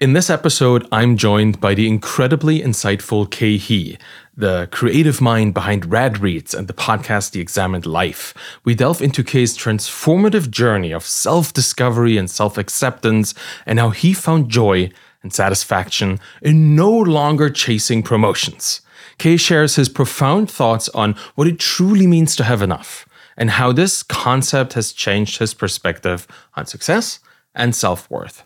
In this episode, I'm joined by the incredibly insightful Khe Hy, the creative mind behind Rad Reads and the podcast The Examined Life. We delve into Khe's transformative journey of self discovery and self acceptance, and how he found joy and satisfaction in no longer chasing promotions. Khe shares his profound thoughts on what it truly means to have enough, and how this concept has changed his perspective on success and self worth.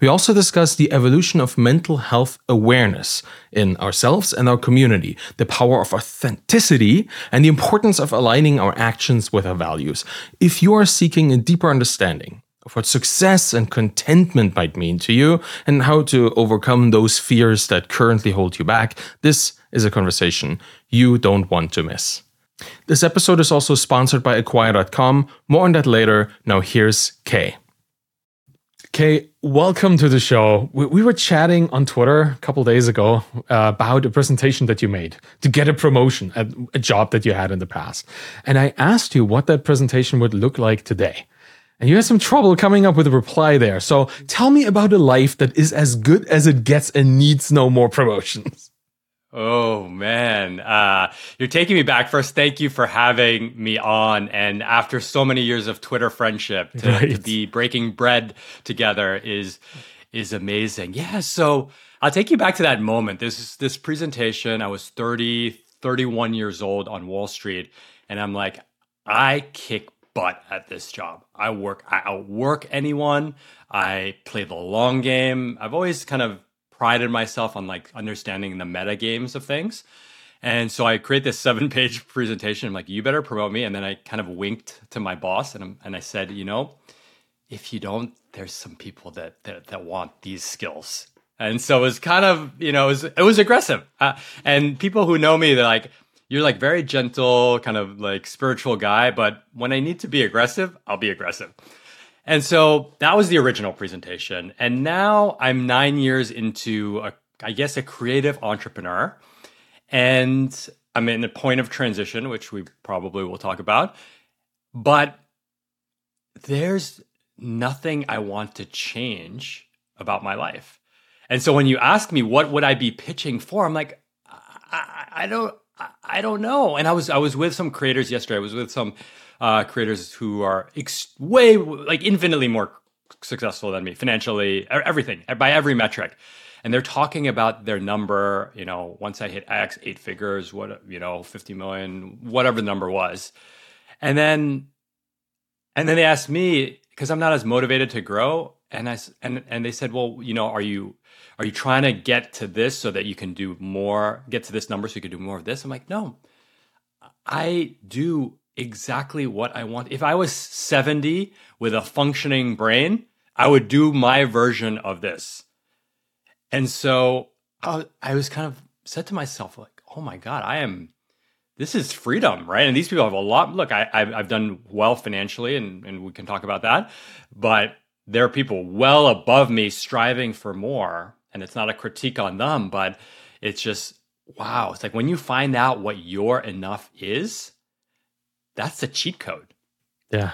We also discuss the evolution of mental health awareness in ourselves and our community, the power of authenticity, and the importance of aligning our actions with our values. If you are seeking a deeper understanding of what success and contentment might mean to you and how to overcome those fears that currently hold you back, this is a conversation you don't want to miss. This episode is also sponsored by Acquire.com. More on that later. Now, here's Khe. Okay, welcome to the show. We, we, were chatting on Twitter a couple days ago uh, about a presentation that you made to get a promotion at a job that you had in the past. And I asked you what that presentation would look like today. And you had some trouble coming up with a reply there. So tell me about a life that is as good as it gets and needs no more promotions. Oh man, uh, you're taking me back. First, thank you for having me on. And after so many years of Twitter friendship, to, right. to be breaking bread together is is amazing. Yeah. So I'll take you back to that moment. This this presentation. I was 30, 31 years old on Wall Street, and I'm like, I kick butt at this job. I work. I outwork anyone. I play the long game. I've always kind of prided myself on like understanding the meta games of things. And so I create this seven page presentation. I'm like, you better promote me. And then I kind of winked to my boss and, and I said, you know, if you don't, there's some people that, that, that want these skills. And so it was kind of, you know, it was, it was aggressive. Uh, and people who know me, they're like, you're like very gentle, kind of like spiritual guy. But when I need to be aggressive, I'll be aggressive. And so that was the original presentation. And now I'm nine years into, a, I guess, a creative entrepreneur. And I'm in a point of transition, which we probably will talk about. But there's nothing I want to change about my life. And so when you ask me what would I be pitching for, I'm like, I, I don't, I don't know. And I was, I was with some creators yesterday. I was with some uh, creators who are ex- way like infinitely more successful than me financially, everything by every metric. And they're talking about their number, you know, once I hit X, eight figures, what, you know, 50 million, whatever the number was. And then, and then they asked me, because I'm not as motivated to grow. And I, and, and they said, well, you know, are you, are you trying to get to this so that you can do more, get to this number so you can do more of this? I'm like, no, I do exactly what I want. If I was 70 with a functioning brain, I would do my version of this. And so I, was kind of said to myself, like, oh my God, I am, this is freedom, right? And these people have a lot. Look, I, I've, I've done well financially, and, and we can talk about that. But there are people well above me striving for more. And it's not a critique on them, but it's just, wow. It's like when you find out what your enough is, that's a cheat code. Yeah.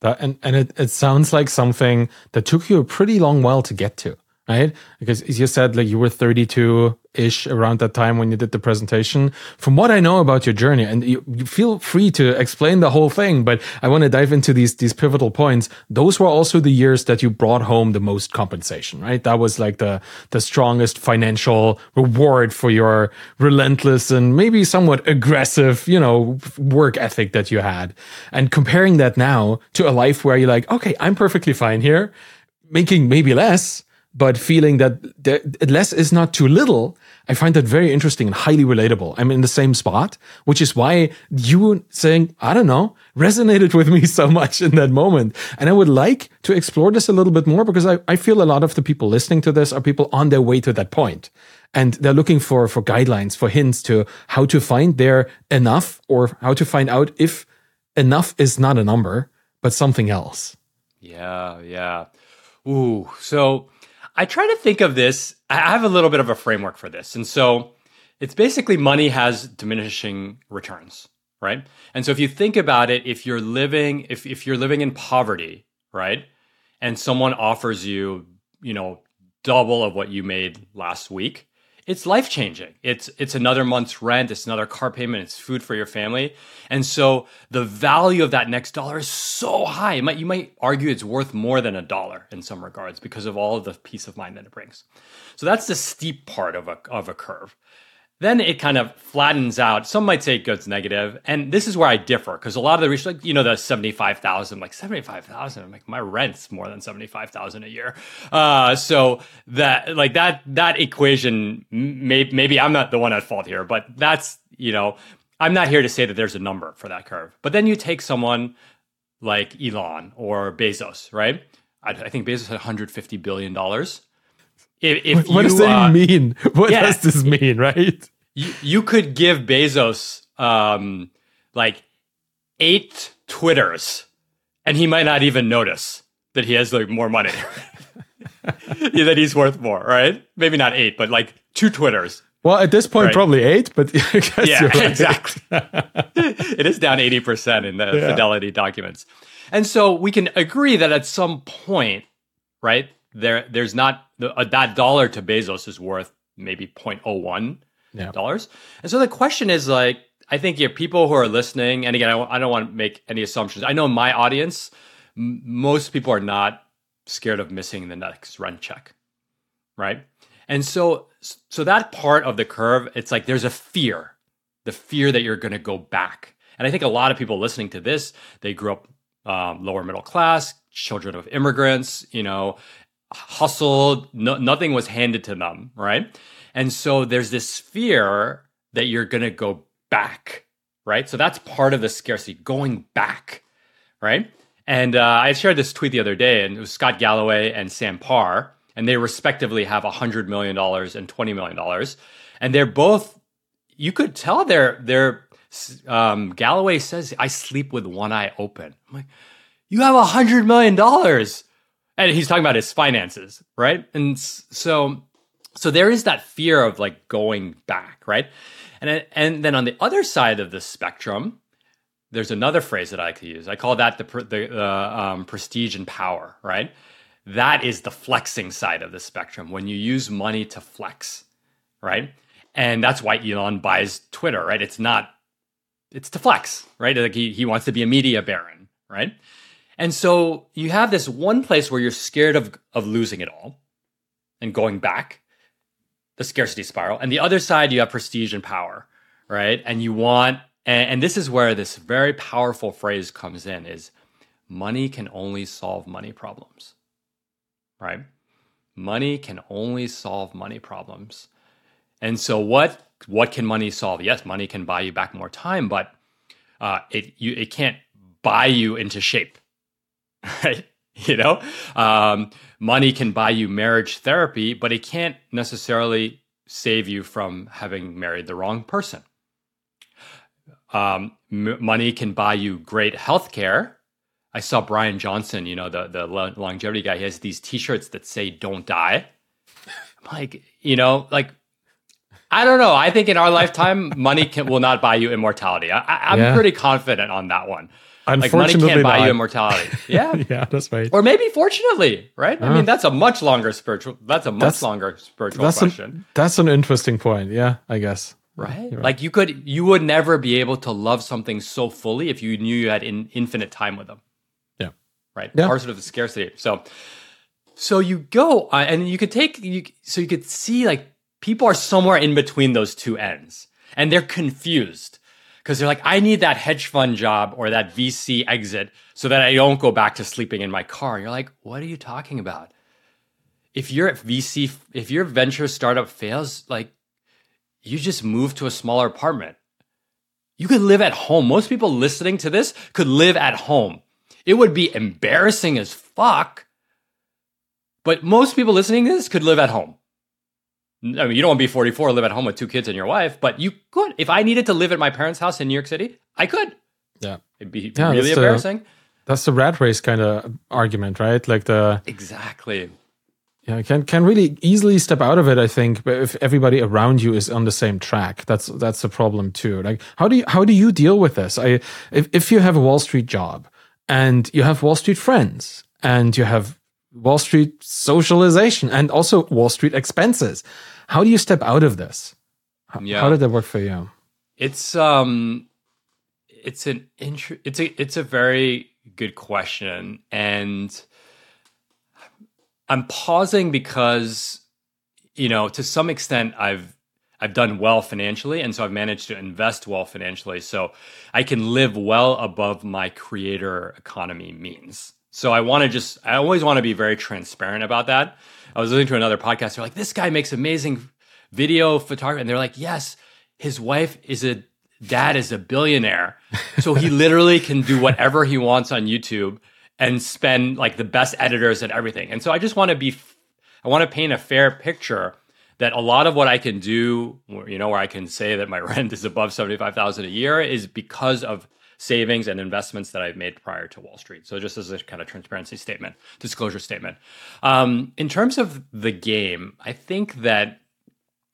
That, and and it, it sounds like something that took you a pretty long while to get to right? Because you said, like you were 32 ish around that time when you did the presentation. From what I know about your journey, and you, you feel free to explain the whole thing, but I want to dive into these these pivotal points. Those were also the years that you brought home the most compensation, right? That was like the the strongest financial reward for your relentless and maybe somewhat aggressive, you know, work ethic that you had. And comparing that now to a life where you're like, okay, I'm perfectly fine here, making maybe less but feeling that less is not too little, I find that very interesting and highly relatable. I'm in the same spot, which is why you saying, I don't know, resonated with me so much in that moment. And I would like to explore this a little bit more because I, I feel a lot of the people listening to this are people on their way to that point. And they're looking for, for guidelines, for hints to how to find their enough or how to find out if enough is not a number, but something else. Yeah, yeah. Ooh, so I try to think of this. I have a little bit of a framework for this. And so it's basically money has diminishing returns, right? And so if you think about it, if you're living, if, if you're living in poverty, right? And someone offers you, you know, double of what you made last week, it's life changing. It's it's another month's rent, it's another car payment, it's food for your family. And so the value of that next dollar is so high. It might, you might argue it's worth more than a dollar in some regards because of all of the peace of mind that it brings. So that's the steep part of a of a curve. Then it kind of flattens out. Some might say it goes negative, and this is where I differ because a lot of the research, like you know, the seventy-five thousand, like seventy-five thousand, I'm like my rent's more than seventy-five thousand a year. Uh, so that like that that equation, may, maybe I'm not the one at fault here, but that's you know, I'm not here to say that there's a number for that curve. But then you take someone like Elon or Bezos, right? I, I think Bezos had 150 billion dollars if, if what you, does that uh, mean? What yeah, does this mean, right? You, you could give Bezos um, like eight Twitters, and he might not even notice that he has like more money. yeah, that he's worth more, right? Maybe not eight, but like two Twitters. Well, at this point, right? probably eight, but yeah, right. exactly. it is down 80% in the yeah. fidelity documents. And so we can agree that at some point, right, there there's not uh, that dollar to Bezos is worth maybe 0.01 yeah. dollars. And so the question is like, I think yeah, people who are listening, and again, I, I don't want to make any assumptions. I know my audience, m- most people are not scared of missing the next rent check, right? And so, so that part of the curve, it's like there's a fear, the fear that you're going to go back. And I think a lot of people listening to this, they grew up um, lower middle class, children of immigrants, you know, hustled, no, nothing was handed to them, right? And so there's this fear that you're going to go back, right? So that's part of the scarcity, going back, right? And uh, I shared this tweet the other day, and it was Scott Galloway and Sam Parr, and they respectively have $100 million and $20 million. And they're both, you could tell they're, they're, um, Galloway says, I sleep with one eye open. I'm like, you have $100 million and he's talking about his finances, right? And so so there is that fear of like going back, right? And and then on the other side of the spectrum, there's another phrase that I could use. I call that the the uh, um, prestige and power, right? That is the flexing side of the spectrum when you use money to flex, right? And that's why Elon buys Twitter, right? It's not it's to flex, right? Like he he wants to be a media baron, right? And so you have this one place where you're scared of, of losing it all and going back, the scarcity spiral. And the other side, you have prestige and power, right? And you want, and, and this is where this very powerful phrase comes in is money can only solve money problems, right? Money can only solve money problems. And so what what can money solve? Yes, money can buy you back more time, but uh, it you it can't buy you into shape? Right, you know, um, money can buy you marriage therapy, but it can't necessarily save you from having married the wrong person. Um, m- money can buy you great health care. I saw Brian Johnson, you know, the, the longevity guy, he has these t shirts that say, don't die. I'm like, you know, like, I don't know. I think in our lifetime, money can, will not buy you immortality. I, am yeah. pretty confident on that one. Like money can't buy not. you immortality. Yeah, yeah, that's right. Or maybe fortunately, right? Uh, I mean, uh-huh. that's a much longer spiritual. That's a much longer spiritual that's question. A, that's an interesting point. Yeah, I guess. Right? right? Like you could, you would never be able to love something so fully if you knew you had in, infinite time with them. Yeah. Right. Yeah. Part of the scarcity. So, so you go uh, and you could take you. So you could see like people are somewhere in between those two ends, and they're confused because they're like, I need that hedge fund job or that VC exit so that I don't go back to sleeping in my car. And you're like, what are you talking about? If your VC, if your venture startup fails, like you just move to a smaller apartment. You could live at home. Most people listening to this could live at home. It would be embarrassing as fuck, but most people listening to this could live at home. I mean, you don't want to be 44, live at home with two kids and your wife, but you could. If I needed to live at my parents' house in New York City, I could. Yeah. It'd be yeah, really that's embarrassing. The, that's the rat race kind of argument, right? Like the. Exactly. Yeah, can can really easily step out of it. I think, but if everybody around you is on the same track, that's that's the problem too. Like, how do you how do you deal with this? I if if you have a Wall Street job and you have Wall Street friends and you have Wall Street socialization and also Wall Street expenses. How do you step out of this? How, yeah. how did that work for you? It's um it's an int- it's a it's a very good question and I'm pausing because you know to some extent I've I've done well financially and so I've managed to invest well financially so I can live well above my creator economy means. So I want to just I always want to be very transparent about that. I was listening to another podcast they're like this guy makes amazing video photography and they're like yes his wife is a dad is a billionaire. So he literally can do whatever he wants on YouTube and spend like the best editors and everything. And so I just want to be, I want to paint a fair picture that a lot of what I can do, you know, where I can say that my rent is above 75,000 a year is because of savings and investments that I've made prior to Wall Street. So just as a kind of transparency statement, disclosure statement. Um, in terms of the game, I think that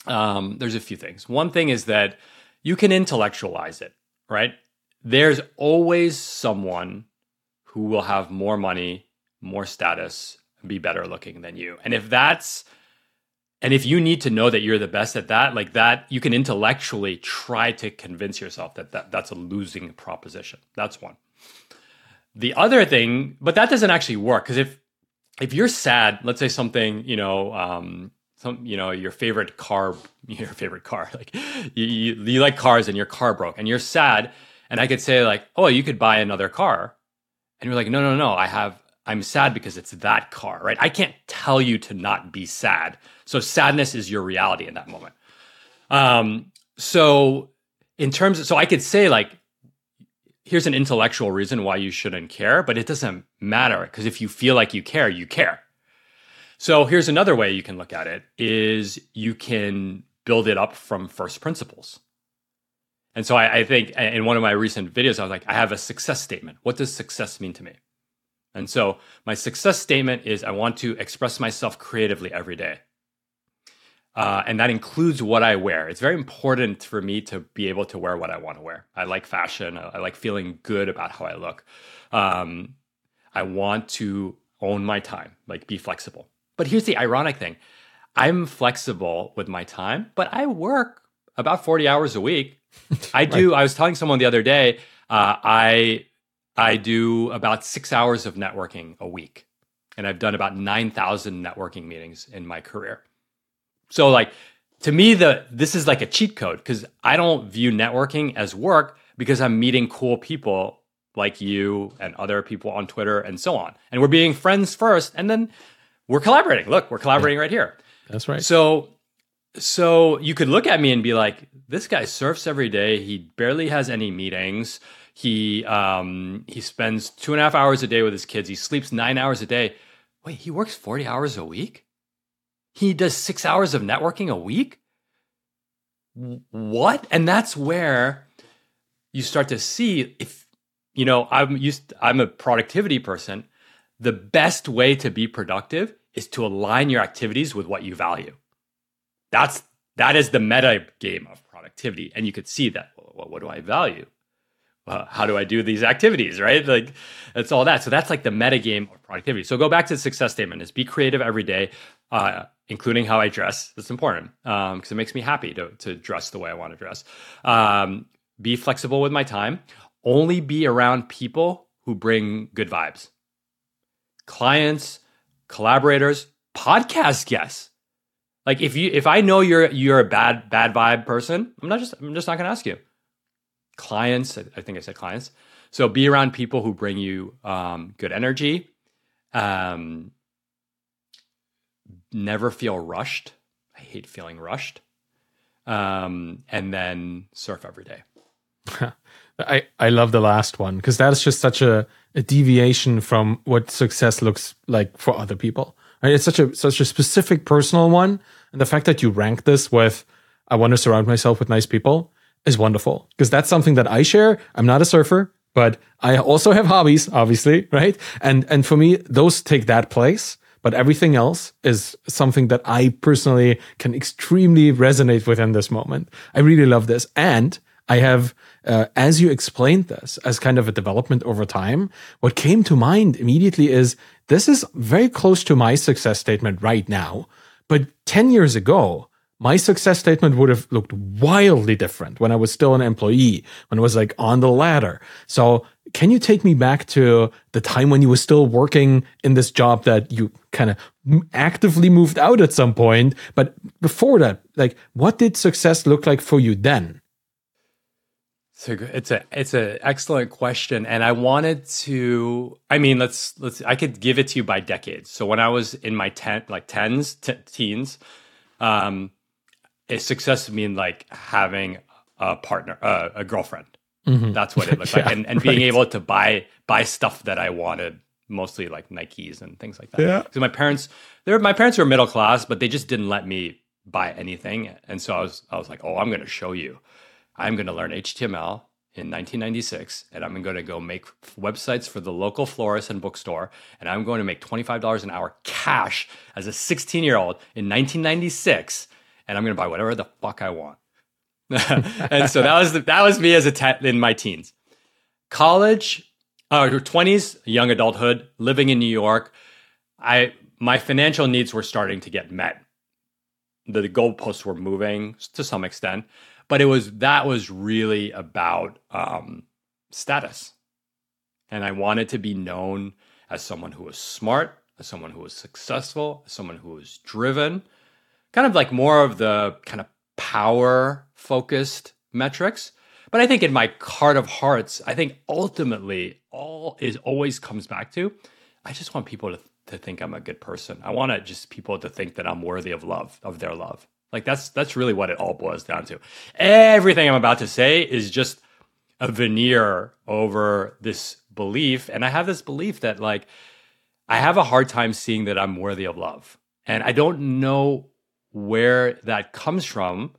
um, there's a few things. One thing is that you can intellectualize it, right? There's always someone who will have more money, more status, be better looking than you. And if that's and if you need to know that you're the best at that, like that, you can intellectually try to convince yourself that, that that's a losing proposition. That's one. The other thing, but that doesn't actually work because if if you're sad, let's say something, you know, um, some you know your favorite car your favorite car like you, you, you like cars and your car broke and you're sad and i could say like oh you could buy another car and you're like no no no i have i'm sad because it's that car right i can't tell you to not be sad so sadness is your reality in that moment um so in terms of so i could say like here's an intellectual reason why you shouldn't care but it doesn't matter because if you feel like you care you care so here's another way you can look at it is you can build it up from first principles. And so I, I, think in one of my recent videos, I was like, I have a success statement. What does success mean to me? And so my success statement is I want to express myself creatively every day. Uh, and that includes what I wear. It's very important for me to be able to wear what I want to wear. I like fashion. I, like feeling good about how I look. Um, I want to own my time, like be flexible. But here's the ironic thing I'm flexible with my time, but I work about 40 hours a week. I do. right. I was telling someone the other day, uh, I I do about six hours of networking a week, and I've done about 9,000 networking meetings in my career. So, like to me, the this is like a cheat code because I don't view networking as work because I'm meeting cool people like you and other people on Twitter and so on, and we're being friends first, and then we're collaborating. Look, we're collaborating yeah. right here. That's right. So so you could look at me and be like, this guy surfs every day. He barely has any meetings. He um, he spends two and a half hours a day with his kids. He sleeps nine hours a day. Wait, he works 40 hours a week? He does six hours of networking a week? What? And that's where you start to see if you know, I'm used I'm a productivity person the best way to be productive is to align your activities with what you value. That's that is the meta game of productivity, and you could see that. Well, what do I value? How do I do these activities? Right, like it's all that. So that's like the meta game of productivity. So go back to the success statement: is be creative every day, uh, including how I dress. That's important because um, it makes me happy to to dress the way I want to dress. Um, be flexible with my time. Only be around people who bring good vibes clients, collaborators, podcast guests. Like if you if I know you're you're a bad bad vibe person, I'm not just I'm just not going to ask you. Clients, I think I said clients. So be around people who bring you um, good energy. Um, never feel rushed. I hate feeling rushed. Um, and then surf every day. I, I love the last one because that is just such a, a deviation from what success looks like for other people. Right? It's such a such a specific personal one. And the fact that you rank this with I want to surround myself with nice people is wonderful because that's something that I share. I'm not a surfer, but I also have hobbies, obviously, right? And and for me, those take that place. But everything else is something that I personally can extremely resonate with in this moment. I really love this. And I have, uh, as you explained this as kind of a development over time, what came to mind immediately is this is very close to my success statement right now. But 10 years ago, my success statement would have looked wildly different when I was still an employee, when I was like on the ladder. So can you take me back to the time when you were still working in this job that you kind of actively moved out at some point? But before that, like what did success look like for you then? So it's a it's an excellent question, and I wanted to. I mean, let's let's. I could give it to you by decades. So when I was in my ten like tens, t- teens, um, a success mean like having a partner, uh, a girlfriend. Mm-hmm. That's what it looked yeah, like, and, and being able to buy buy stuff that I wanted, mostly like Nikes and things like that. Yeah. So my parents, they my parents were middle class, but they just didn't let me buy anything, and so I was I was like, oh, I'm going to show you. I'm going to learn HTML in 1996 and I'm going to go make websites for the local florist and bookstore and I'm going to make $25 an hour cash as a 16 year old in 1996 and I'm going to buy whatever the fuck I want. and so that was the, that was me as a te- in my teens. College, uh, 20s, young adulthood, living in New York. I my financial needs were starting to get met. The, the goalposts were moving to some extent but it was that was really about um, status and i wanted to be known as someone who was smart as someone who was successful as someone who was driven kind of like more of the kind of power focused metrics but i think in my heart of hearts i think ultimately all is always comes back to i just want people to, to think i'm a good person i want to just people to think that i'm worthy of love of their love like that's that's really what it all boils down to. Everything I'm about to say is just a veneer over this belief and I have this belief that like I have a hard time seeing that I'm worthy of love. And I don't know where that comes from.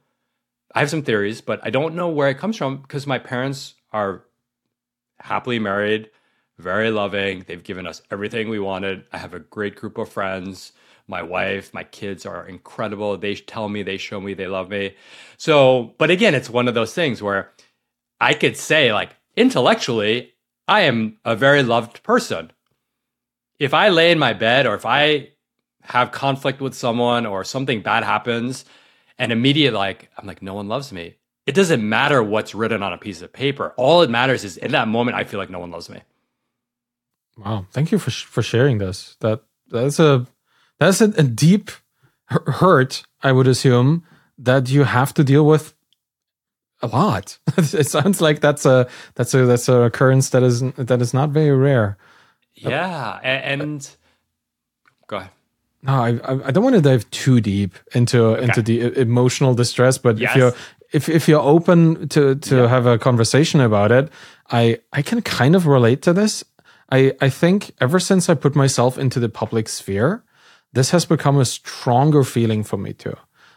I have some theories, but I don't know where it comes from because my parents are happily married, very loving. They've given us everything we wanted. I have a great group of friends my wife, my kids are incredible. They tell me, they show me they love me. So, but again, it's one of those things where I could say, like, intellectually, I am a very loved person. If I lay in my bed or if I have conflict with someone or something bad happens and immediate like I'm like no one loves me. It doesn't matter what's written on a piece of paper. All it matters is in that moment I feel like no one loves me. Wow, thank you for for sharing this. That that's a that's a, a deep hurt, I would assume, that you have to deal with a lot. it sounds like that's a that's a that's a occurrence that is that is not very rare. Yeah, and, and go ahead. No, I I don't want to dive too deep into okay. into the emotional distress, but yes. if you're if if you're open to to yeah. have a conversation about it, I I can kind of relate to this. I I think ever since I put myself into the public sphere, this has become a stronger feeling for me too.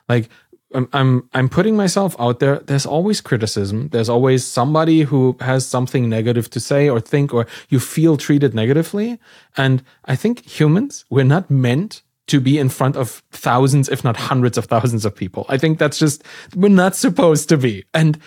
Like I'm, I'm I'm putting myself out there. There's always criticism. There's always somebody who has something negative to say or think, or you feel treated negatively. And I think humans, we're not meant to be in front of thousands, if not hundreds of thousands of people. I think that's just we're not supposed to be. And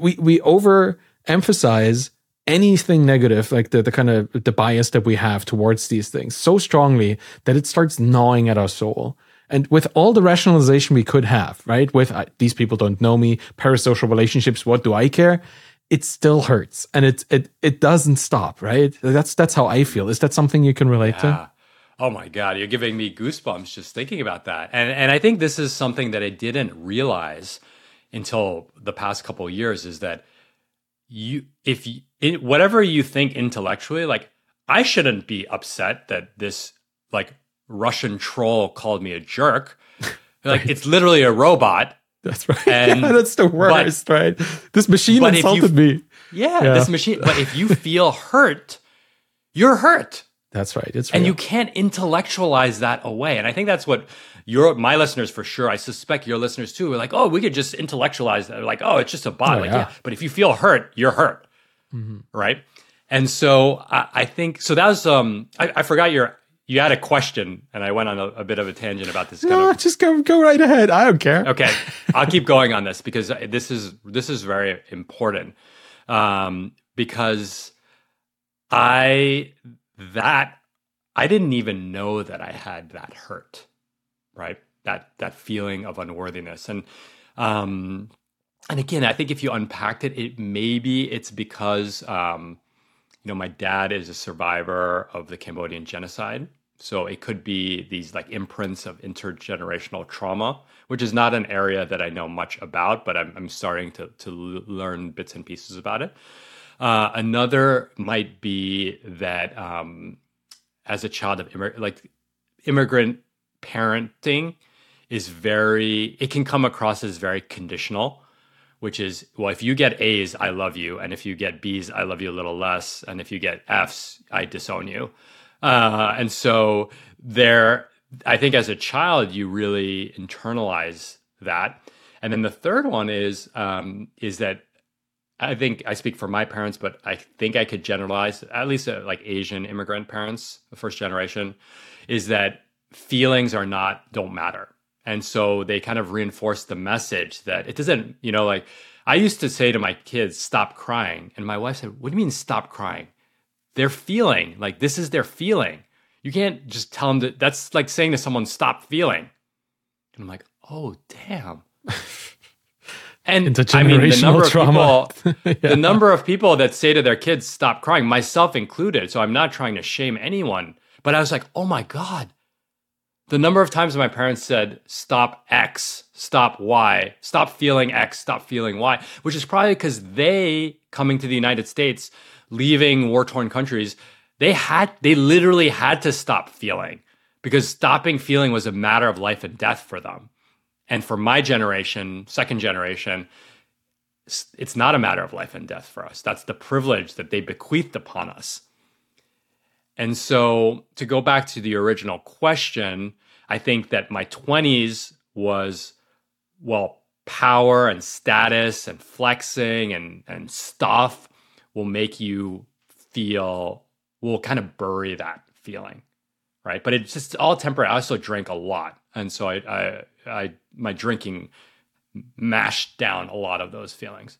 we we overemphasize anything negative, like the, the kind of the bias that we have towards these things so strongly that it starts gnawing at our soul. And with all the rationalization we could have, right? With uh, these people don't know me, parasocial relationships, what do I care? It still hurts and it it it doesn't stop, right? That's that's how I feel. Is that something you can relate yeah. to? Oh my god, you're giving me goosebumps just thinking about that. And and I think this is something that I didn't realize until the past couple years is that you if you, in, whatever you think intellectually like i shouldn't be upset that this like russian troll called me a jerk. Like right. it's literally a robot. That's right. And, yeah, that's the worst but, right? This machine insulted you, me. Yeah, yeah, this machine but if you feel hurt you're hurt that's right it's right. and you can't intellectualize that away and i think that's what your my listeners for sure. I suspect your listeners too are like, oh, we could just intellectualize that. Like, oh, it's just a bot. Oh, like, yeah. yeah. But if you feel hurt, you're hurt, mm-hmm. right? And so I, I, think so. That was um, I, I forgot your you had a question, and I went on a, a bit of a tangent about this. no, of, just go go right ahead. I don't care. Okay, I'll keep going on this because this is this is very important. Um, because I that I didn't even know that I had that hurt, right? That that feeling of unworthiness, and um, and again, I think if you unpacked it, it maybe it's because um, you know my dad is a survivor of the Cambodian genocide, so it could be these like imprints of intergenerational trauma, which is not an area that I know much about, but I'm, I'm starting to to learn bits and pieces about it. Uh, another might be that um, as a child of immigrant, like immigrant parenting is very, it can come across as very conditional, which is, well, if you get A's, I love you. And if you get B's, I love you a little less. And if you get F's, I disown you. Uh, and so there, I think as a child, you really internalize that. And then the third one is um, is that I think I speak for my parents, but I think I could generalize, at least uh, like Asian immigrant parents, first generation, is that feelings are not, don't matter. And so they kind of reinforce the message that it doesn't, you know, like I used to say to my kids, stop crying. And my wife said, What do you mean stop crying? They're feeling, like this is their feeling. You can't just tell them that that's like saying to someone, stop feeling. And I'm like, Oh, damn. And I mean, the number of trauma. people, yeah. the number of people that say to their kids, "Stop crying," myself included. So I'm not trying to shame anyone, but I was like, "Oh my god." The number of times my parents said, stop X, stop Y, stop feeling X, stop feeling Y, which is probably because they, coming to the United States, leaving war torn countries, they had, they literally had to stop feeling because stopping feeling was a matter of life and death for them. And for my generation, second generation, it's not a matter of life and death for us. That's the privilege that they bequeathed upon us. And so, to go back to the original question, I think that my 20s was, well, power and status and flexing and, and stuff will make you feel, will kind of bury that feeling right? But it's just all temporary. I also drank a lot, and so I, I, I, my drinking mashed down a lot of those feelings.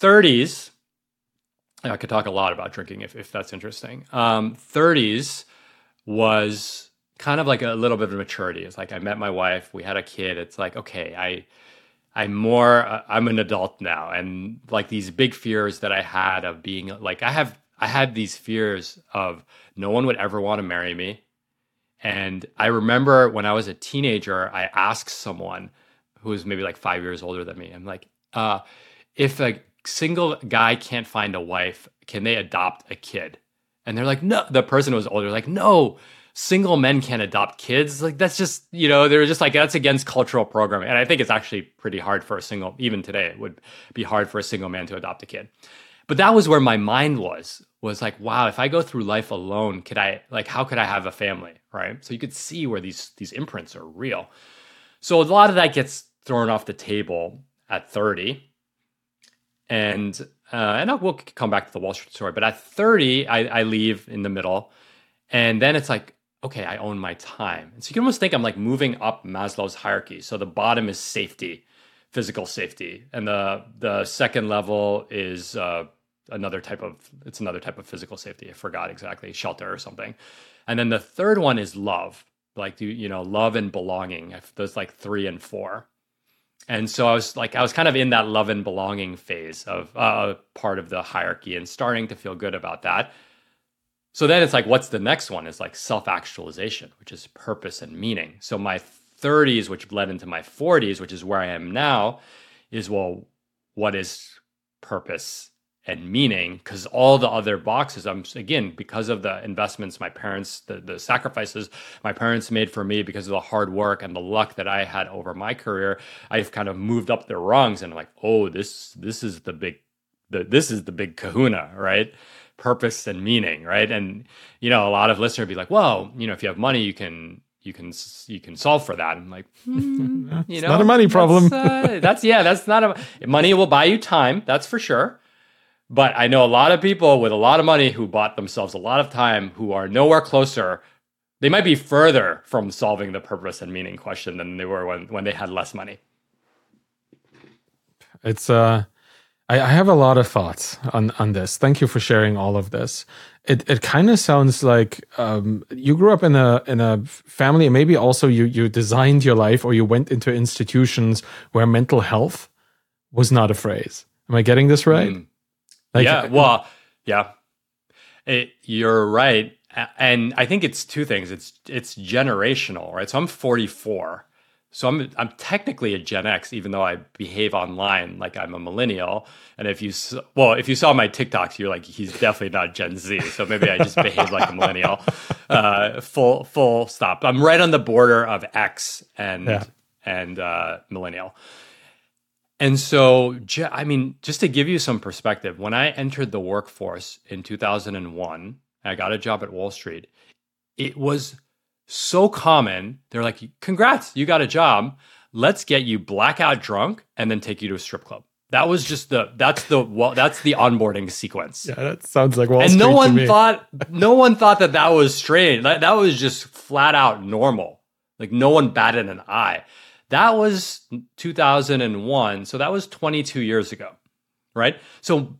30s, I could talk a lot about drinking if, if that's interesting. Um, 30s was kind of like a little bit of maturity. It's like I met my wife, we had a kid. It's like okay, I. I'm more uh, I'm an adult now and like these big fears that I had of being like I have I had these fears of no one would ever want to marry me and I remember when I was a teenager, I asked someone who was maybe like five years older than me, I'm like, uh, if a single guy can't find a wife, can they adopt a kid? And they're like, no, the person was older, like, no, single men can't adopt kids. Like, that's just, you know, they're just like, that's against cultural programming. And I think it's actually pretty hard for a single, even today, it would be hard for a single man to adopt a kid. But that was where my mind was, was like, wow, if I go through life alone, could I, like, how could I have a family? Right? So you could see where these these imprints are real. So a lot of that gets thrown off the table at 30. And uh, and I'll, we'll come back to the Wall Street story, but at 30, I, I leave in the middle, and then it's like, okay, I own my time. And so you can almost think I'm like moving up Maslow's hierarchy. So the bottom is safety, physical safety, and the the second level is uh, another type of it's another type of physical safety. I forgot exactly, shelter or something. And then the third one is love, like you know, love and belonging. Those like three and four. And so I was like, I was kind of in that love and belonging phase of uh, part of the hierarchy and starting to feel good about that. So then it's like, what's the next one? Is like self actualization, which is purpose and meaning. So my 30s, which bled into my 40s, which is where I am now, is well, what is purpose and meaning because all the other boxes i'm again because of the investments my parents the, the sacrifices my parents made for me because of the hard work and the luck that i had over my career i've kind of moved up the rungs and I'm like oh this this is the big the, this is the big kahuna right purpose and meaning right and you know a lot of listeners be like well you know if you have money you can you can you can solve for that. I'm like, hmm, you know, not a money problem. That's, uh, that's yeah, that's not a money will buy you time. That's for sure. But I know a lot of people with a lot of money who bought themselves a lot of time who are nowhere closer they might be further from solving the purpose and meaning question than they were when when they had less money. It's uh I, I have a lot of thoughts on on this. Thank you for sharing all of this. It it kind of sounds like um, you grew up in a in a family, and maybe also you you designed your life or you went into institutions where mental health was not a phrase. Am I getting this right? Mm. Like, yeah. Well, yeah. It, you're right, and I think it's two things. It's it's generational, right? So I'm 44 so I'm I'm technically a Gen X, even though I behave online like I'm a millennial. And if you well, if you saw my TikToks, you're like, he's definitely not Gen Z. So maybe I just behave like a millennial. Uh, full full stop. I'm right on the border of X and yeah. and uh, millennial. And so, I mean, just to give you some perspective, when I entered the workforce in 2001, I got a job at Wall Street. It was so common. They're like, congrats, you got a job. Let's get you blackout drunk and then take you to a strip club. That was just the that's the well that's the onboarding sequence. Yeah, that sounds like Wall and Street no one thought no one thought that that was strange. That, that was just flat out normal. Like no one batted an eye. That was 2001, so that was 22 years ago, right? So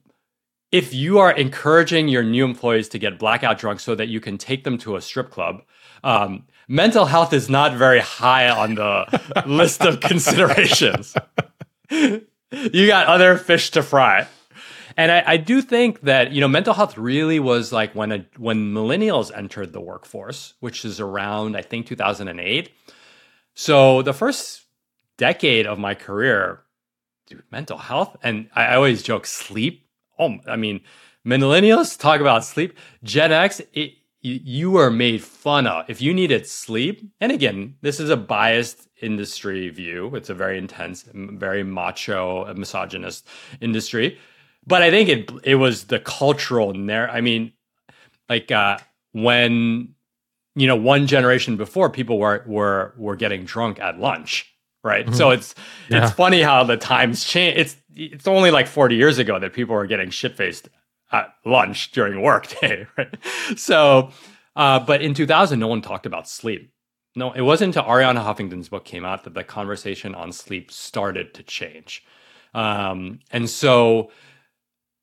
if you are encouraging your new employees to get blackout drunk so that you can take them to a strip club, um, mental health is not very high on the list of considerations. you got other fish to fry. And I, I, do think that you know mental health really was like when a, when millennials entered the workforce, which is around I think 2008. So the first decade of my career, dude, mental health, and I, always joke sleep. Oh, I mean, millennials talk about sleep. Gen X, it, you were made fun of if you needed sleep. And again, this is a biased industry view. It's a very intense, very macho, misogynist industry. But I think it it was the cultural narrative. I mean, like uh, when you know one generation before, people were were were getting drunk at lunch, right? Mm-hmm. So it's yeah. it's funny how the times change. It's it's only like forty years ago that people were getting shit faced at lunch during workday, right? So, uh, but in 2000, no one talked about sleep. No, it wasn't until Arianna Huffington's book came out that the conversation on sleep started to change. Um, and so,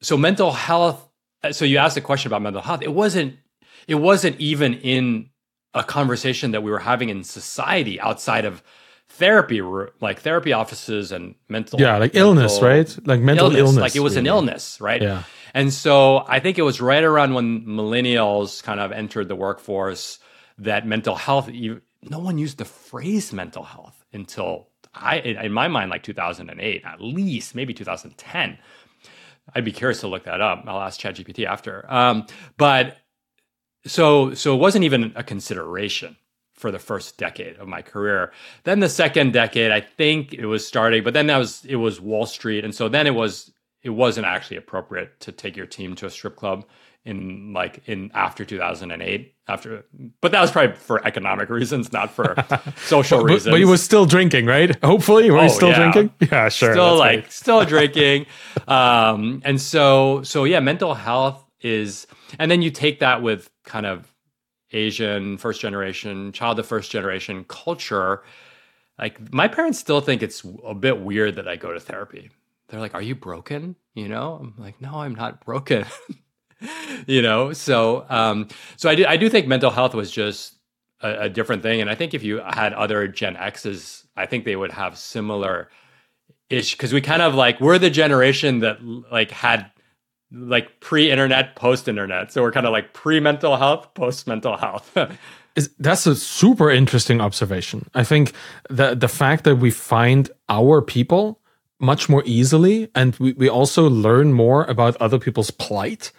so mental health. So you asked a question about mental health. It wasn't. It wasn't even in a conversation that we were having in society outside of therapy like therapy offices and mental yeah like mental illness right like mental illness, illness like it was really. an illness right yeah and so I think it was right around when millennials kind of entered the workforce that mental health, no one used the phrase mental health until I, in my mind, like 2008, at least, maybe 2010. I'd be curious to look that up. I'll ask ChatGPT after. Um, but so, so it wasn't even a consideration for the first decade of my career. Then the second decade, I think it was starting, but then that was it was Wall Street, and so then it was it wasn't actually appropriate to take your team to a strip club in like in after 2008 after but that was probably for economic reasons not for social but, reasons but he was still drinking right hopefully were oh, you still yeah. drinking yeah sure still like great. still drinking um and so so yeah mental health is and then you take that with kind of asian first generation child of first generation culture like my parents still think it's a bit weird that i go to therapy they're like, "Are you broken?" You know, I'm like, "No, I'm not broken." you know, so um, so I do I do think mental health was just a, a, different thing, and I think if you had other Gen X's, I think they would have similar ish because we kind of like we're the generation that like had like pre-internet, post-internet, so we're kind of like pre-mental health, post-mental health. Is, that's a super interesting observation. I think the the fact that we find our people much more easily and we, we also learn more about other people's plight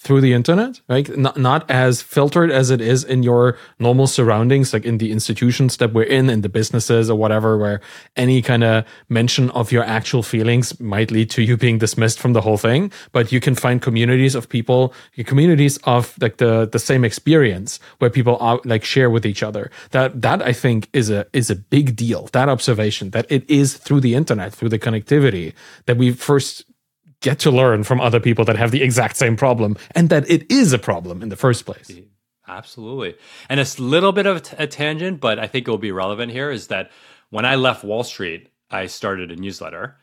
through the internet, right? Not, not as filtered as it is in your normal surroundings, like in the institutions that we're in, in the businesses or whatever, where any kind of mention of your actual feelings might lead to you being dismissed from the whole thing. But you can find communities of people, communities of like the, the same experience where people are like share with each other. That, that I think is a, is a big deal. That observation that it is through the internet, through the connectivity that we first get to learn from other people that have the exact same problem and that it is a problem in the first place. Mm-hmm. Absolutely. And a little bit of a tangent, but I think it will be relevant here is that when I left Wall Street, I started a newsletter.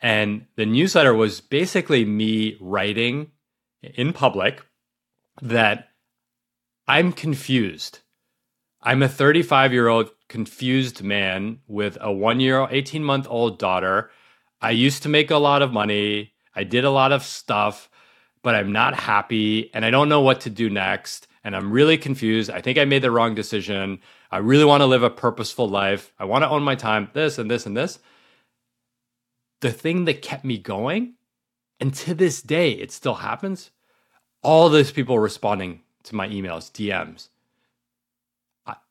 And the newsletter was basically me writing in public that I'm confused. I'm a 35 year old confused man with a one year, old, 18 month old daughter. I used to make a lot of money. I did a lot of stuff, but I'm not happy and I don't know what to do next and I'm really confused. I think I made the wrong decision. I really want to live a purposeful life. I want to own my time, this and this and this. The thing that kept me going, and to this day, it still happens. All those people responding to my emails, DMs.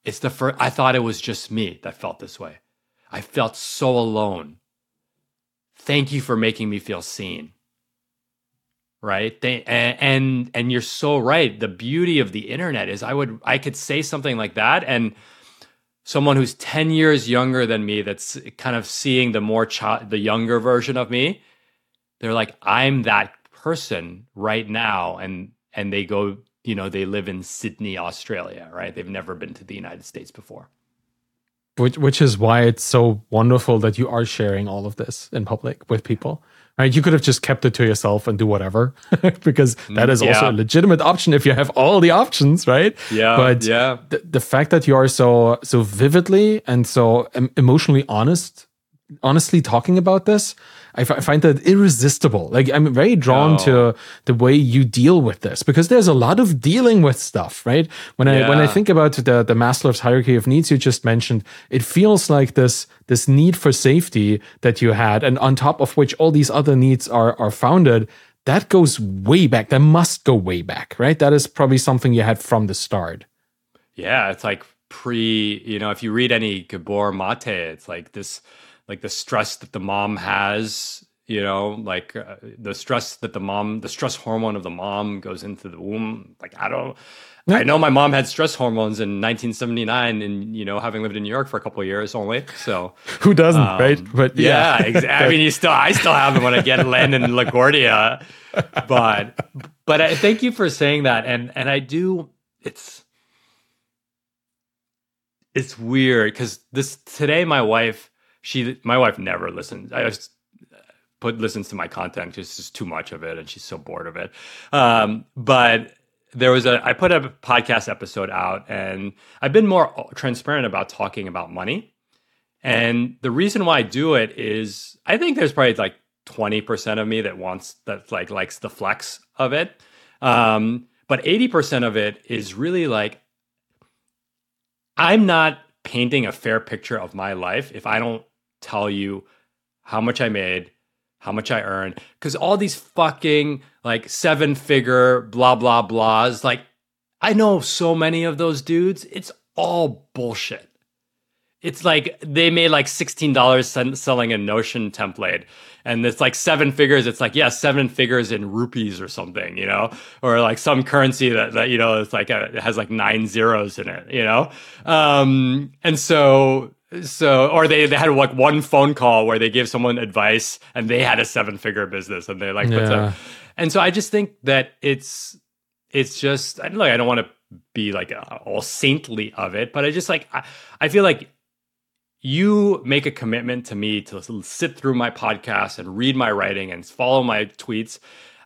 It's the first, I thought it was just me that felt this way. I felt so alone. Thank you for making me feel seen right? They and, and you're so right. The beauty of the internet is i would i could say something like that and someone who's 10 years younger than me that's kind of seeing the more child the younger version of me they're like i'm that person right now and and they go you know they live in sydney australia right? They've never been to the united states before which which is why it's so wonderful that you are sharing all of this in public with people Right? You could have just kept it to yourself and do whatever, because mm, that is yeah. also a legitimate option if you have all the options, right? Yeah. But yeah. The, the fact that you are so so vividly and so emotionally honest, honestly talking about this, I, f- I find that irresistible. Like I'm very drawn to oh. the way you deal with this because there's a lot of dealing with stuff, right? When I when I think about the the Maslow's hierarchy of needs you just mentioned, it feels like this this need for safety that you had, and on top of which all these other needs are are founded. That goes way back. That must go way back, right? That is probably something you had from the start. Yeah, it's like pre. You know, if you read any Gabor Mate, it's like this like the stress that the mom has you know like uh, the stress that the mom the stress hormone of the mom goes into the womb. Like i don't i know my mom had stress hormones in 1979 and you know having lived in new york for a couple of years only so. Who doesn't um, right? But yeah, yeah exactly. i mean you still i still have them when i get land in laguardia but but I, thank you for saying that and and i do it's it's weird because this today my wife she my wife never listens. I just put listens to my content because it's just too much of it, and she's so bored of it. Um, but there was a I put a podcast episode out, and I've been more transparent about talking about money. And the reason why I do it is I think there's probably like 20% of me that wants that like likes the flex of it. Um, but 80% of it is really like I'm not painting a fair picture of my life if I don't tell you how much I made, how much I earned. Cause all these fucking like seven figure blah, blah, blahs, like I know so many of those dudes. It's all bullshit. It's like they made like $16 selling a Notion template. And it's like seven figures. It's like, yeah, seven figures in rupees or something, you know, or like some currency that, that you know, it's like, a, it has like nine zeros in it, you know? Um, and so so, or they, they had like one phone call where they gave someone advice and they had a seven figure business and they like, yeah. and so I just think that it's, it's just, I don't know, I don't want to be like all saintly of it, but I just like, I, I feel like you make a commitment to me to sit through my podcast and read my writing and follow my tweets.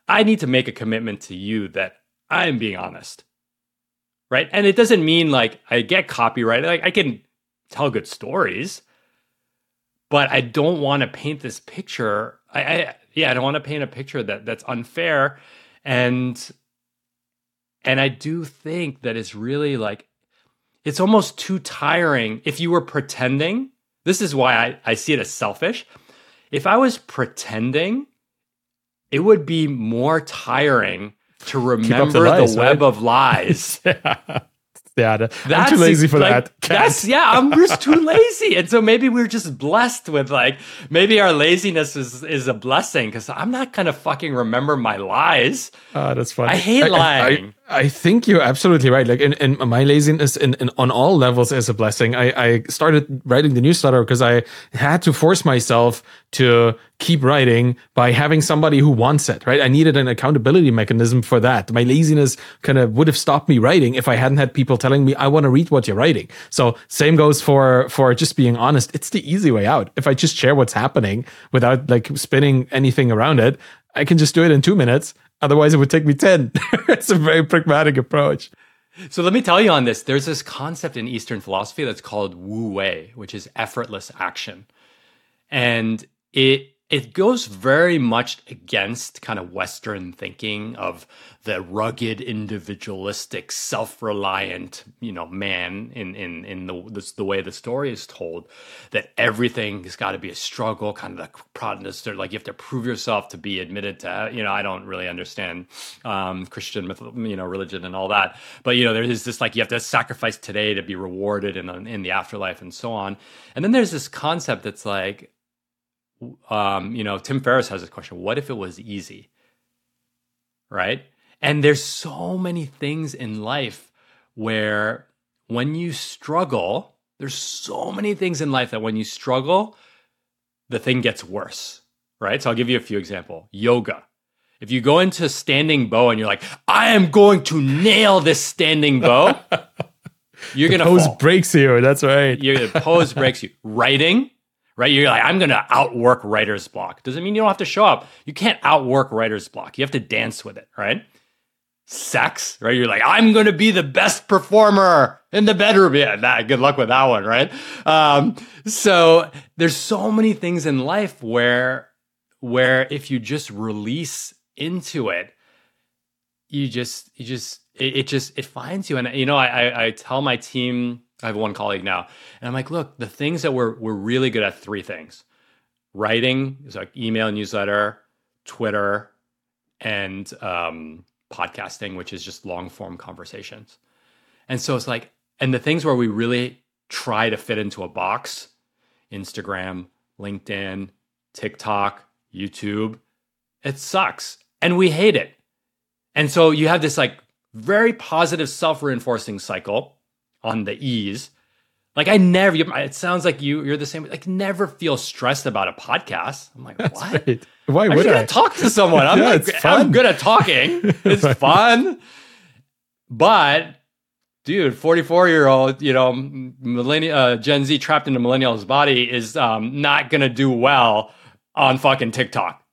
I need to make a commitment to you that I am being honest. Right. And it doesn't mean like I get copyright. Like I can tell good stories, but I don't want to paint this picture. I, I yeah, I don't want to paint a picture that that's unfair, and and I do think that it's really like it's almost too tiring if you were pretending. This is why I, I see it as selfish. If I was pretending, it would be more tiring to remember the, lies, the web right? of lies. yeah yeah, that's I'm too lazy for like, that. That's yeah, I'm just too lazy, and so maybe we're just blessed with like maybe our laziness is is a blessing because I'm not gonna fucking remember my lies. Oh, that's funny. I hate lying. I, I think you're absolutely right. Like, in, in my laziness in, in, on all levels is a blessing. I, I started writing the newsletter because I had to force myself to keep writing by having somebody who wants it, right? I needed an accountability mechanism for that. My laziness kind of would have stopped me writing if I hadn't had people telling me, I want to read what you're writing. So same goes for, for just being honest. It's the easy way out. If I just share what's happening without like spinning anything around it, I can just do it in two minutes Otherwise, it would take me 10. it's a very pragmatic approach. So let me tell you on this there's this concept in Eastern philosophy that's called Wu Wei, which is effortless action. And it it goes very much against kind of Western thinking of the rugged, individualistic, self-reliant, you know, man in in in the this, the way the story is told. That everything has got to be a struggle, kind of the Protestant, like you have to prove yourself to be admitted to. You know, I don't really understand um, Christian, you know, religion and all that, but you know, there is this like you have to sacrifice today to be rewarded in in the afterlife and so on. And then there's this concept that's like um, you know, Tim Ferriss has this question what if it was easy? Right? And there's so many things in life where when you struggle, there's so many things in life that when you struggle, the thing gets worse. Right? So I'll give you a few examples. Yoga. If you go into standing bow and you're like, I am going to nail this standing bow, you're gonna pose fall. breaks you. That's right. Your pose breaks you. Writing, right? You're like, I'm going to outwork writer's block. Doesn't mean you don't have to show up. You can't outwork writer's block. You have to dance with it, right? Sex, right? You're like, I'm going to be the best performer in the bedroom. Yeah, that, good luck with that one, right? Um, so there's so many things in life where, where if you just release into it, you just, you just, it, it just, it finds you. And, you know, I, I, I tell my team, I have one colleague now, and I'm like, look, the things that we're we're really good at three things: writing, is like email, newsletter, Twitter, and um, podcasting, which is just long form conversations. And so it's like, and the things where we really try to fit into a box: Instagram, LinkedIn, TikTok, YouTube. It sucks, and we hate it. And so you have this like very positive self reinforcing cycle on the ease. Like I never. It sounds like you. You're the same. Like never feel stressed about a podcast. I'm like, That's what? Right. Why would I? talk to someone. I'm yeah, like, I'm good at talking. It's right. fun. But, dude, 44 year old, you know, millennial uh, Gen Z trapped in a millennial's body is um, not gonna do well on fucking TikTok.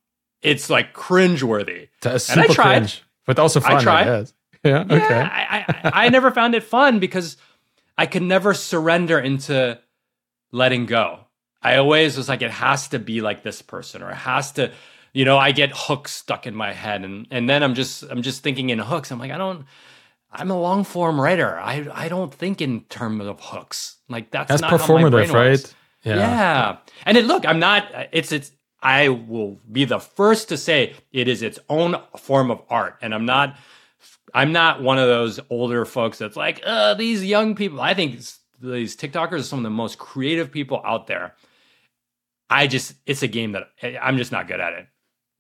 It's like cringeworthy. That's and I tried, cringe, but also fun. I tried. I yeah. Okay. Yeah, I, I, I never found it fun because I could never surrender into letting go. I always was like, it has to be like this person, or it has to, you know, I get hooks stuck in my head, and and then I'm just I'm just thinking in hooks. I'm like, I don't. I'm a long form writer. I I don't think in terms of hooks. Like that's, that's not performative, right? Yeah. yeah. And it, look, I'm not. It's it's. I will be the first to say it is its own form of art, and I'm not I'm not one of those older folks that's like, uh, these young people. I think these TikTokers are some of the most creative people out there. I just, it's a game that I'm just not good at it.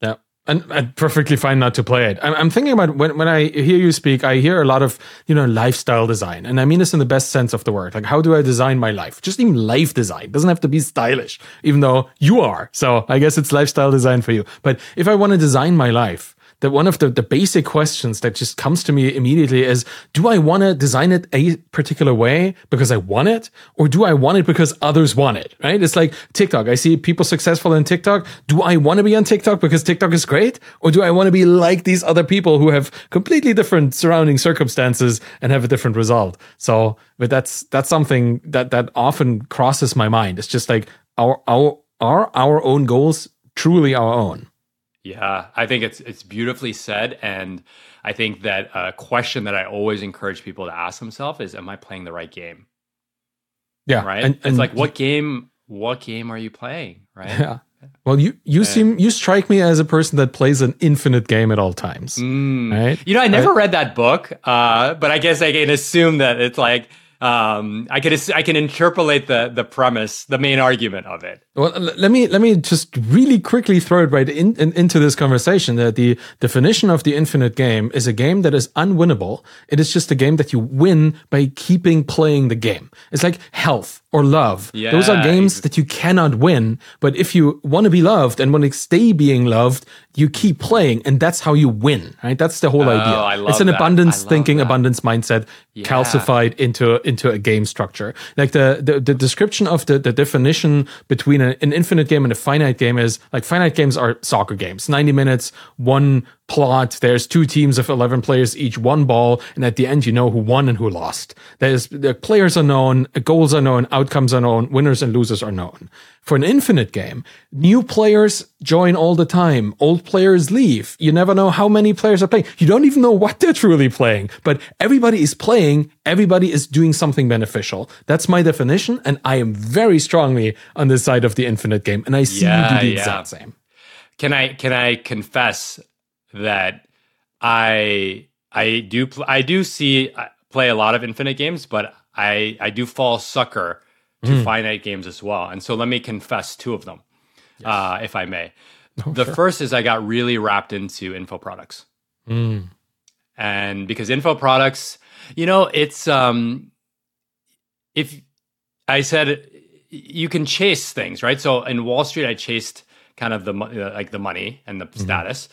Yeah. And, and perfectly fine not to play it. I'm, I'm thinking about when, when I hear you speak, I hear a lot of, you know, lifestyle design. And I mean this in the best sense of the word. Like, how do I design my life? Just even life design. It doesn't have to be stylish, even though you are. So I guess it's lifestyle design for you. But if I want to design my life, that one of the, the basic questions that just comes to me immediately is do I want to design it a particular way because I want it or do I want it because others want it? Right? It's like TikTok. I see people successful in TikTok. Do I want to be on TikTok because TikTok is great or do I want to be like these other people who have completely different surrounding circumstances and have a different result? So, but that's that's something that that often crosses my mind. It's just like our our are our own goals truly our own? Yeah, I think it's it's beautifully said, and I think that a question that I always encourage people to ask themselves is, "Am I playing the right game?" Yeah, right. And, and it's like, what game? What game are you playing? Right. Yeah. Well, you you seem you strike me as a person that plays an infinite game at all times. Mm, right. You know, I never I, read that book, uh, but I guess I can assume that it's like um, I can I can interpolate the the premise, the main argument of it. Well, let me let me just really quickly throw it right in, in, into this conversation. That the definition of the infinite game is a game that is unwinnable. It is just a game that you win by keeping playing the game. It's like health or love. Yeah, Those are games that you cannot win. But if you want to be loved and want to stay being loved, you keep playing, and that's how you win. Right? That's the whole oh, idea. it's an that. abundance thinking, that. abundance mindset yeah. calcified into into a game structure. Like the the, the description of the the definition between a, an infinite game and a finite game is like finite games are soccer games, ninety minutes, one plot. There's two teams of 11 players, each one ball. And at the end, you know who won and who lost. There's the players are known, goals are known, outcomes are known, winners and losers are known. For an infinite game, new players join all the time. Old players leave. You never know how many players are playing. You don't even know what they're truly playing, but everybody is playing. Everybody is doing something beneficial. That's my definition. And I am very strongly on the side of the infinite game. And I see yeah, you do the yeah. exact same. Can I, can I confess that I I do pl- I do see uh, play a lot of infinite games, but I I do fall sucker to mm. finite games as well. And so let me confess two of them, yes. uh, if I may. Oh, the sure. first is I got really wrapped into info products, mm. and because info products, you know, it's um, if I said you can chase things, right? So in Wall Street, I chased kind of the uh, like the money and the mm-hmm. status.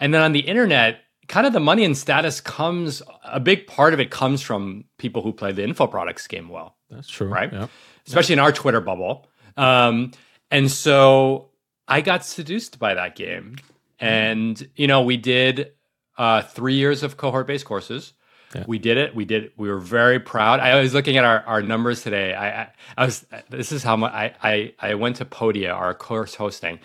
And then on the internet, kind of the money and status comes a big part of it comes from people who play the info products game well. That's true. Right? Yeah. Especially yeah. in our Twitter bubble. Um, and so I got seduced by that game. And, you know, we did uh, three years of cohort based courses. Yeah. We did it. We did. We were very proud. I was looking at our, our numbers today. I, I, I was. This is how much I, I I went to Podia, our course hosting,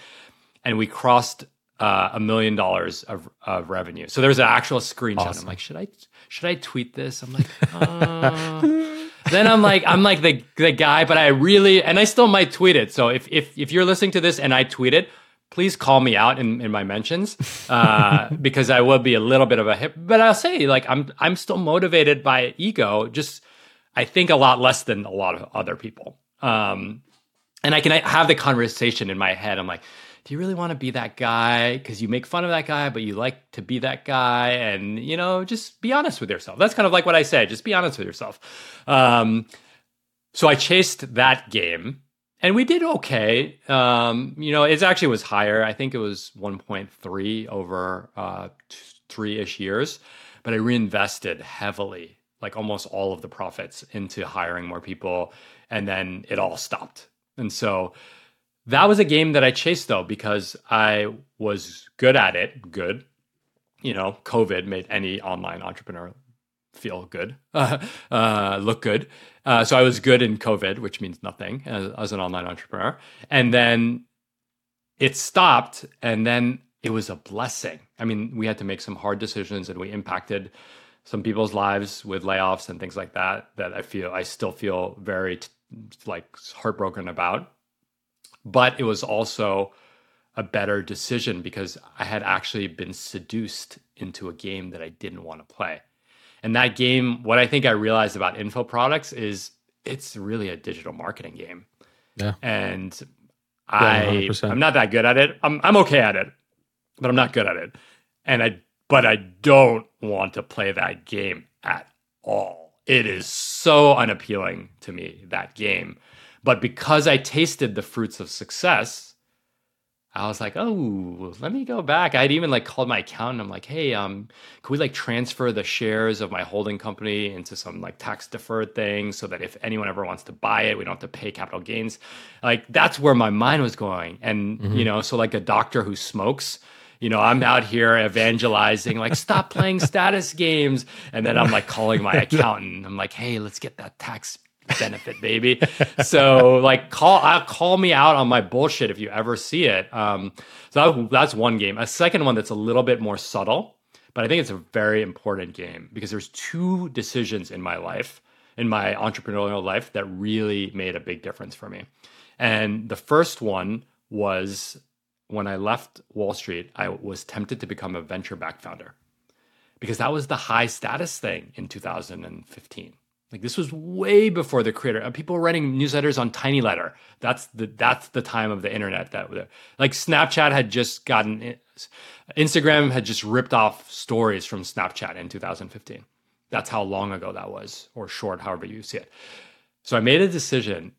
and we crossed uh, a million dollars of, of revenue. So there's an actual screenshot. Awesome. I'm like, should I should I tweet this? I'm like, uh. then I'm like, I'm like the the guy, but I really and I still might tweet it. So if if if you're listening to this and I tweet it, please call me out in, in my mentions uh, because I will be a little bit of a hip. But I'll say like I'm I'm still motivated by ego. Just I think a lot less than a lot of other people. Um, and I can have the conversation in my head. I'm like, do you really want to be that guy? Because you make fun of that guy, but you like to be that guy. And, you know, just be honest with yourself. That's kind of like what I said just be honest with yourself. Um, so I chased that game and we did okay. Um, you know, it actually was higher. I think it was 1.3 over uh, three ish years, but I reinvested heavily, like almost all of the profits into hiring more people. And then it all stopped. And so, that was a game that I chased though because I was good at it. Good. You know, COVID made any online entrepreneur feel good, uh, uh, look good. Uh, so I was good in COVID, which means nothing as, as an online entrepreneur. And then it stopped, and then it was a blessing. I mean, we had to make some hard decisions, and we impacted some people's lives with layoffs and things like that. That I feel I still feel very like heartbroken about but it was also a better decision because I had actually been seduced into a game that I didn't want to play. And that game, what I think I realized about info products is it's really a digital marketing game. Yeah. And I yeah, I'm not that good at it. I'm I'm okay at it, but I'm not good at it. And I but I don't want to play that game at all. It is so unappealing to me that game but because I tasted the fruits of success, I was like, oh, let me go back. I'd even like called my accountant. I'm like, hey, um, can we like transfer the shares of my holding company into some like tax deferred thing so that if anyone ever wants to buy it, we don't have to pay capital gains. Like that's where my mind was going. And mm-hmm. you know, so like a doctor who smokes, you know, I'm out here evangelizing, like, stop playing status games. And then I'm like calling my accountant. I'm like, hey, let's get that tax benefit, baby. so like call uh, call me out on my bullshit if you ever see it. Um, so that, that's one game. A second one that's a little bit more subtle, but I think it's a very important game because there's two decisions in my life, in my entrepreneurial life, that really made a big difference for me. And the first one was when I left Wall Street, I was tempted to become a venture back founder because that was the high status thing in 2015 Like this was way before the creator. Uh, people were writing newsletters on Tiny Letter. That's the that's the time of the internet. That like Snapchat had just gotten, Instagram had just ripped off stories from Snapchat in 2015. That's how long ago that was, or short, however you see it. So I made a decision.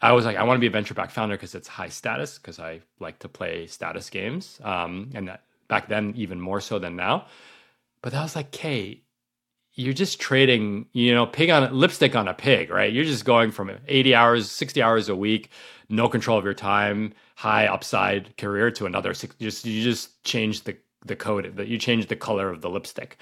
I was like, I want to be a venture back founder because it's high status, because I like to play status games. Um, and that, back then, even more so than now. But that was like, Khe, you're just trading, you know, pig on lipstick on a pig, right? You're just going from 80 hours, 60 hours a week, no control of your time, high upside career to another. Just you just change the the code, that you change the color of the lipstick.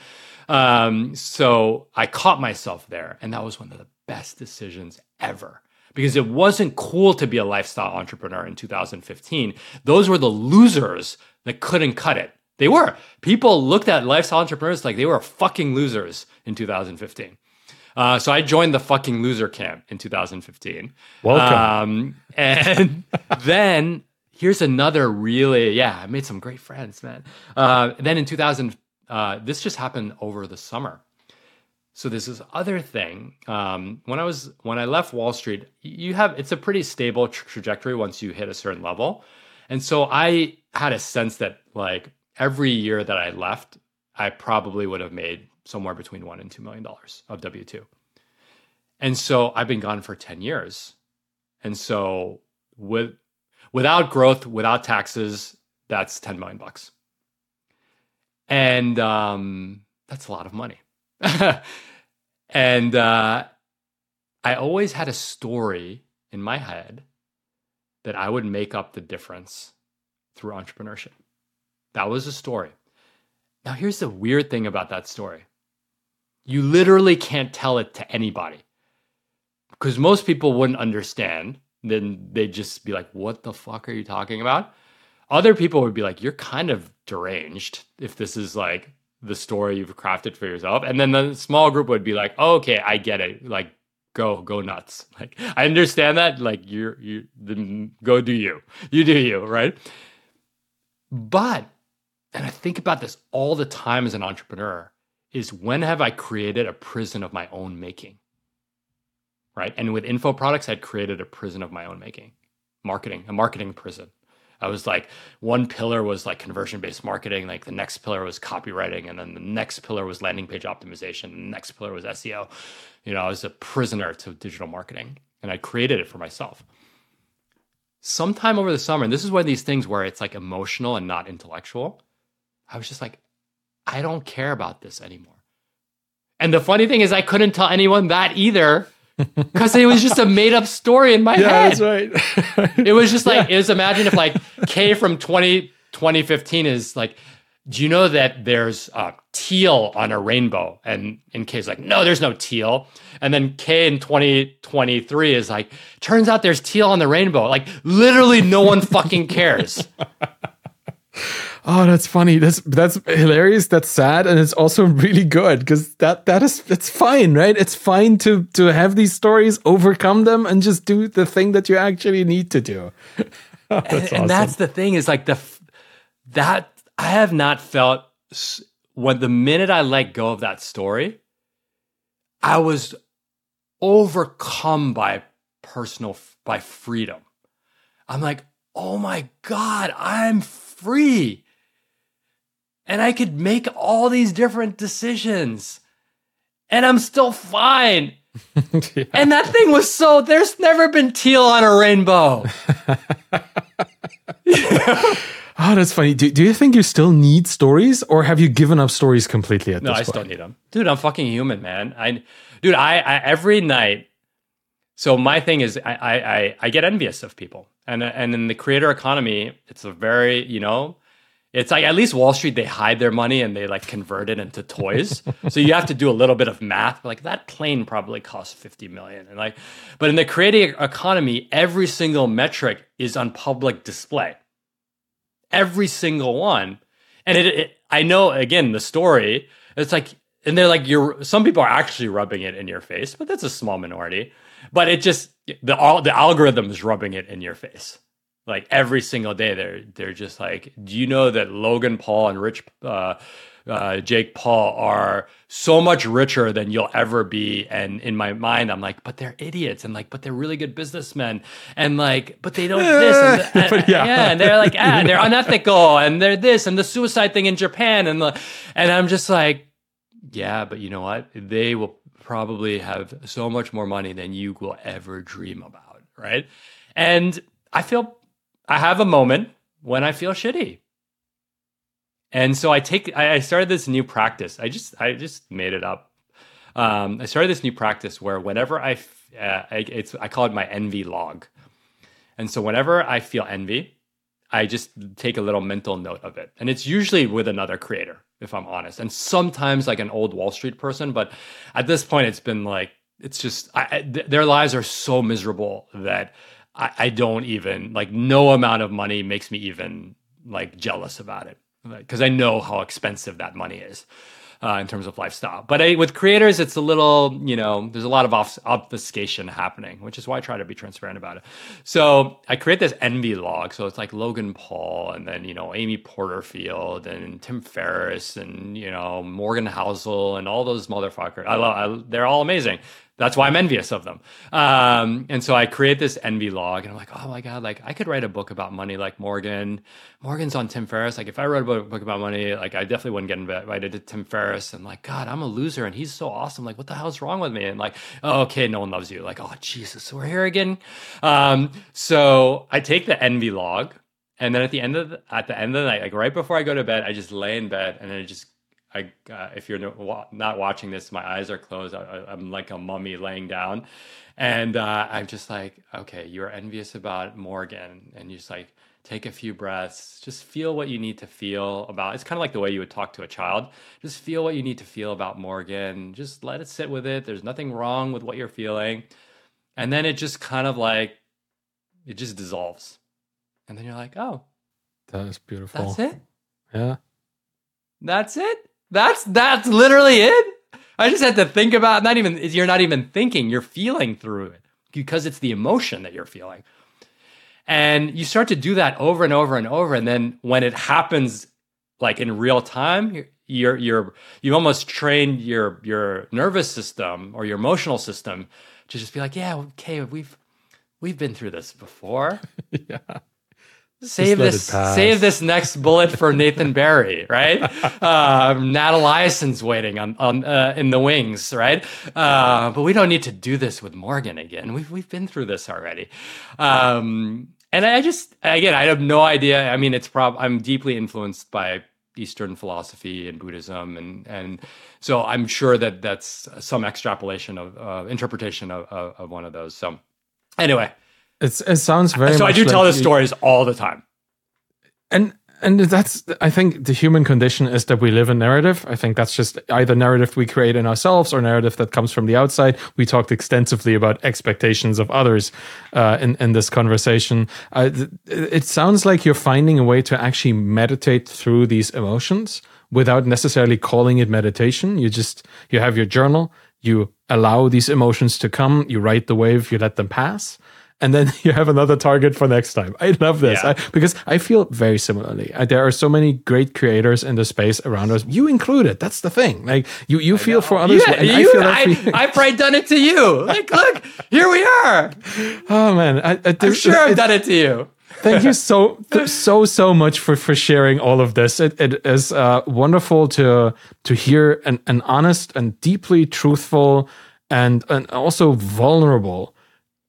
Um, so I caught myself there, and that was one of the best decisions ever because it wasn't cool to be a lifestyle entrepreneur in 2015. Those were the losers that couldn't cut it. They were. People looked at lifestyle entrepreneurs like they were fucking losers in 2015. Uh, so I joined the fucking loser camp in 2015. Welcome. Um, and then here's another really, yeah, I made some great friends, man. Uh, then in 2000, uh, this just happened over the summer. So this is other thing. Um, when I was when I left Wall Street, you have it's a pretty stable tra- trajectory once you hit a certain level, and so I had a sense that like every year that I left, I probably would have made somewhere between one and two million dollars of W two. And so I've been gone for 10 years. And so with without growth, without taxes, that's 10 million bucks. And um, that's a lot of money. and uh, I always had a story in my head that I would make up the difference through entrepreneurship. That was a story. Now, here's the weird thing about that story you literally can't tell it to anybody because most people wouldn't understand. Then they'd just be like, What the fuck are you talking about? Other people would be like, You're kind of deranged if this is like the story you've crafted for yourself. And then the small group would be like, oh, Okay, I get it. Like, go go nuts like i understand that like you're you then go do you you do you right but and I think about this all the time as an entrepreneur, is when have I created a prison of my own making? Right. And with info products, I'd created a prison of my own making, marketing, a marketing prison. I was like, one pillar was like conversion based marketing, like the next pillar was copywriting, and then the next pillar was landing page optimization, the next pillar was SEO. You know, I was a prisoner to digital marketing and I created it for myself sometime over the summer, and this is one of these things where it's like emotional and not intellectual. I was just like, I don't care about this anymore. And the funny thing is, I couldn't tell anyone that either because it was just a made up story in my yeah, head. That's right. it was just like, yeah. it was imagine if like Khe from 20, 2015 is like, do you know that there's uh, teal on a rainbow? And in Khe's like, no, there's no teal. And then Khe in 2023 is like, turns out there's teal on the rainbow. Like literally no one fucking cares. oh that's funny. That's that's hilarious. That's sad. And it's also really good because that that is it's fine right? It's fine to to have these stories overcome them and just do the thing that you actually need to do. Oh, that's and, awesome. and that's the thing is like the that i have not felt when the minute i let go of that story i was overcome by personal by freedom. I'm like oh my god i'm free. And I could make all these different decisions. And I'm still fine. yeah. And that thing was so, there's never been teal on a rainbow. Oh, that's funny. Do, do you think you still need stories or have you given up stories completely at no, this point? No, I still need them. Dude, I'm fucking human, man. I, dude, I, I every night. So my thing is, I, I, I get envious of people and and in the creator economy, it's a very you know, it's like at least Wall Street they hide their money and they like convert it into toys. so you have to do a little bit of math. Like that plane probably costs fifty million, and like, but in the creative economy, every single metric is on public display. Every single one, and it, it I know again the story. It's like and they're like you're some people are actually rubbing it in your face but that's a small minority but it just the all the algorithm is rubbing it in your face like every single day they're they're just like do you know that logan paul and rich uh, uh, jake paul are so much richer than you'll ever be and in my mind i'm like but they're idiots and like but they're really good businessmen and like but they don't this and, and yeah. yeah. and they're like ah, and they're unethical and they're this and the suicide thing in japan and the, and i'm just like yeah but you know what they will probably have so much more money than you will ever dream about right and i feel I have a moment when I feel shitty. And so I take I started this new practice. I just I just made it up. Um, I started this new practice where whenever I, uh, I it's I call it my envy log. And so whenever I feel envy, I just take a little mental note of it. And it's usually with another creator, if I'm honest. And sometimes like an old Wall Street person, but at this point it's been like it's just I, th- their lives are so miserable that I, I don't even like no amount of money makes me even like jealous about it because I know how expensive that money is. Uh, in terms of lifestyle. But I, with creators, it's a little, you know, there's a lot of obfuscation happening, which is why I try to be transparent about it. So I create this envy log. So it's like Logan Paul and then, you know, Amy Porterfield and Tim Ferriss and, you know, Morgan Housel and all those motherfuckers. I love, I, they're all amazing that's why I'm envious of them. Um, and so I create this envy log, and I'm like, oh my god, like I could write a book about money, like Morgan. Morgan's on Tim Ferriss. Like if I wrote a book about money, like I definitely wouldn't get invited to Tim Ferriss. And like, God, I'm a loser, and he's so awesome. Like, what the hell's wrong with me? And like, oh, okay, no one loves you. Like, oh Jesus, we're here again. Um, so I take the envy log, and then at the end of the, at the end of the night, like right before I go to bed, I just lay in bed, and then I just I uh, if you're not watching this, my eyes are closed. I, am like a mummy laying down, and uh, I'm just like, okay, you're envious about Morgan, and you just like take a few breaths, just feel what you need to feel about. It's kind of like the way you would talk to a child. Just feel what you need to feel about Morgan. Just let it sit with it. There's nothing wrong with what you're feeling, and then it just kind of like it just dissolves, and then you're like, oh, that is beautiful. That's it. Yeah. That's it. That's that's literally it. I just had to think about not even you're not even thinking, you're feeling through it because it's the emotion that you're feeling. And you start to do that over and over and over and then when it happens like in real time, you're you're you almost trained your your nervous system or your emotional system to just be like, yeah, okay, we've we've been through this before. yeah save this save this next bullet for Nathan Barry, right? uh, Nat Eliason's waiting on, on uh, in the wings, right? Uh, but we don't need to do this with Morgan again. We've we've been through this already. Um, and I just again, I have no idea. I mean, it's prob I'm deeply influenced by Eastern philosophy and Buddhism, and and so I'm sure that that's some extrapolation of uh, interpretation of, of, of one of those. So anyway, it's, it sounds very. So I do like tell the stories all the time, and and that's I think the human condition is that we live a narrative. I think that's just either narrative we create in ourselves or narrative that comes from the outside. We talked extensively about expectations of others uh, in in this conversation. Uh, it sounds like you're finding a way to actually meditate through these emotions without necessarily calling it meditation. You just you have your journal. You allow these emotions to come. You write the wave. You let them pass and then you have another target for next time. I love this yeah. I, because I feel very similarly. I, there are so many great creators in the space around us, you included. That's the thing. Like you, you feel for others. Yeah, you, I feel I, I've probably done it to you. Like, look, here we are. Oh man, I, I, am sure I've done it to you. Thank you so so so much for for sharing all of this. It, it is uh, wonderful to to hear an, an honest and deeply truthful and and also vulnerable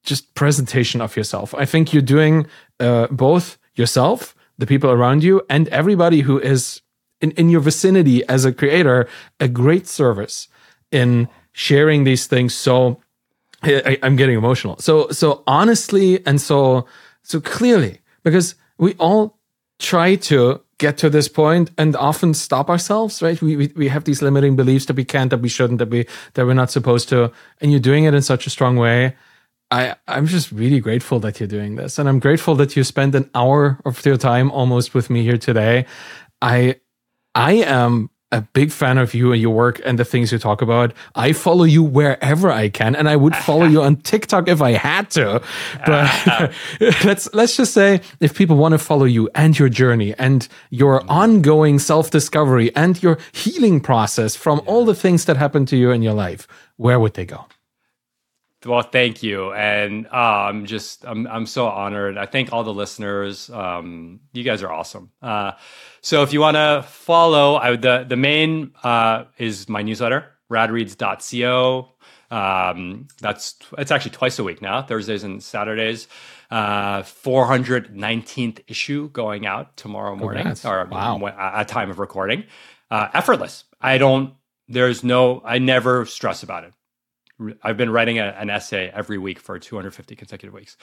just presentation of yourself. I think you're doing uh, both yourself, the people around you, and everybody who is in, in your vicinity as a creator a great service in sharing these things. So I, I'm getting emotional. So so honestly and so so clearly because we all try to get to this point and often stop ourselves right we, we, we have these limiting beliefs that we can't that we shouldn't that we that we're not supposed to and you're doing it in such a strong way I, I'm just really grateful that you're doing this. And I'm grateful that you spent an hour of your time almost with me here today. I I am a big fan of you and your work and the things you talk about. I follow you wherever I can, and I would follow you on TikTok if I had to. But let's let's just say if people want to follow you and your journey and your mm. ongoing self discovery and your healing process from all the things that happened to you in your life, where would they go? Well, thank you, and uh, I'm just I'm I'm so honored. I thank all the listeners. Um, you guys are awesome. Uh, so if you want to follow, I, the the main uh, is my newsletter, radreads.co. Um, that's it's actually twice a week now, Thursdays and Saturdays. Uh, 419th issue going out tomorrow morning, Congrats. or wow. at time of recording. Uh, effortless. I don't. There's no. I never stress about it I've been writing a, an essay every week for 250 consecutive weeks.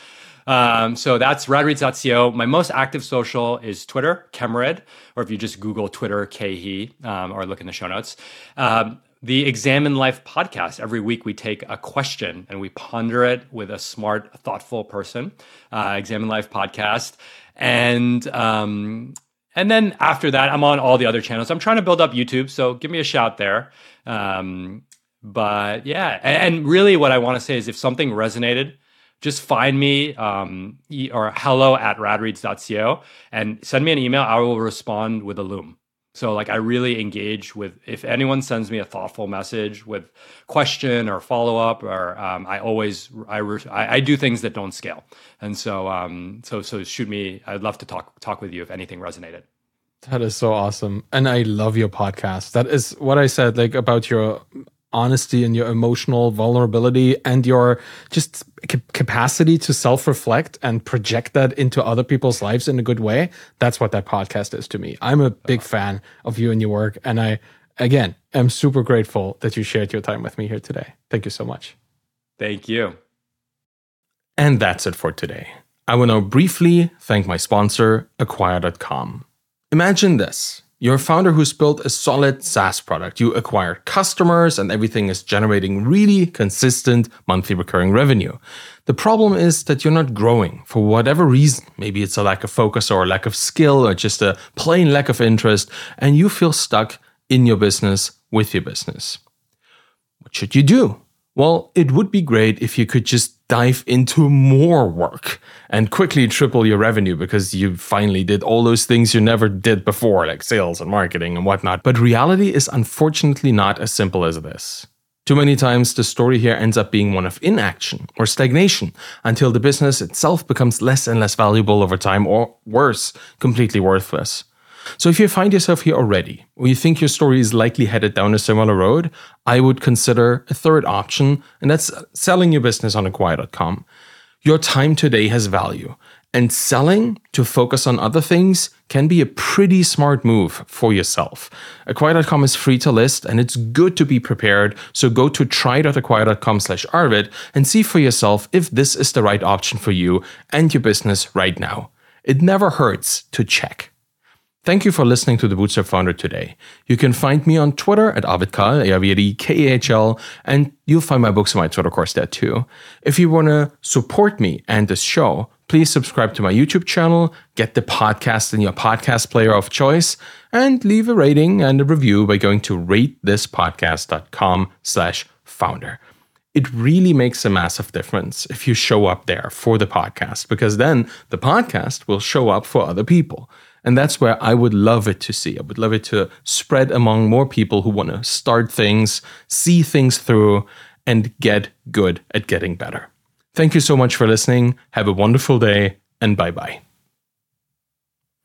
Um, so that's radreads.co. My most active social is Twitter, khemaridh, or if you just Google Twitter, Khe, um, or look in the show notes. Um, the Examined Life podcast. Every week we take a question and we ponder it with a smart, thoughtful person. Uh, Examined Life podcast. And um, and then after that, I'm on all the other channels. I'm trying to build up YouTube, so give me a shout there. Um, but yeah, and, and really what I want to say is if something resonated, just find me um, or hello at radreads.co and send me an email. I will respond with a loom. So like I really engage with if anyone sends me a thoughtful message with question or follow up or um, I always I, I do things that don't scale and so um so so shoot me I'd love to talk talk with you if anything resonated. That is so awesome. And I love your podcast. That is what I said like about your honesty and your emotional vulnerability and your just capacity to self reflect and project that into other people's lives in a good way. That's what that podcast is to me. I'm a big fan of you and your work. And I, again, am super grateful that you shared your time with me here today. Thank you so much. Thank you. And that's it for today. I will now briefly thank my sponsor, Acquire.com. Imagine this you're a founder who's built a solid SaaS product. You acquire customers and everything is generating really consistent monthly recurring revenue. The problem is that you're not growing for whatever reason. Maybe it's a lack of focus or a lack of skill or just a plain lack of interest, and you feel stuck in your business with your business. What should you do? Well, it would be great if you could just dive into more work and quickly triple your revenue because you finally did all those things you never did before, like sales and marketing and whatnot. But reality is unfortunately not as simple as this. Too many times, the story here ends up being one of inaction or stagnation until the business itself becomes less and less valuable over time, or worse, completely worthless. So if you find yourself here already, or you think your story is likely headed down a similar road, I would consider a third option, and that's selling your business on acquire.com. Your time today has value, and selling to focus on other things can be a pretty smart move for yourself. Acquire.com is free to list and it's good to be prepared. So go to try.acquire.com slash Arvid and see for yourself if this is the right option for you and your business right now. It never hurts to check. Thank you for listening to the Bootstrapped Founder today. You can find me on Twitter at ArvidKahl, A-V-I-D-K-A-H-L, and you'll find my books on my Twitter course there too. If you want to support me and this show, please subscribe to my YouTube channel, get the podcast in your podcast player of choice, and leave a rating and a review by going to ratethispodcast.com slash founder. It really makes a massive difference if you show up there for the podcast, because then the podcast will show up for other people. And that's where I would love it to see. I would love it to spread among more people who want to start things, see things through, and get good at getting better. Thank you so much for listening. Have a wonderful day, and bye bye.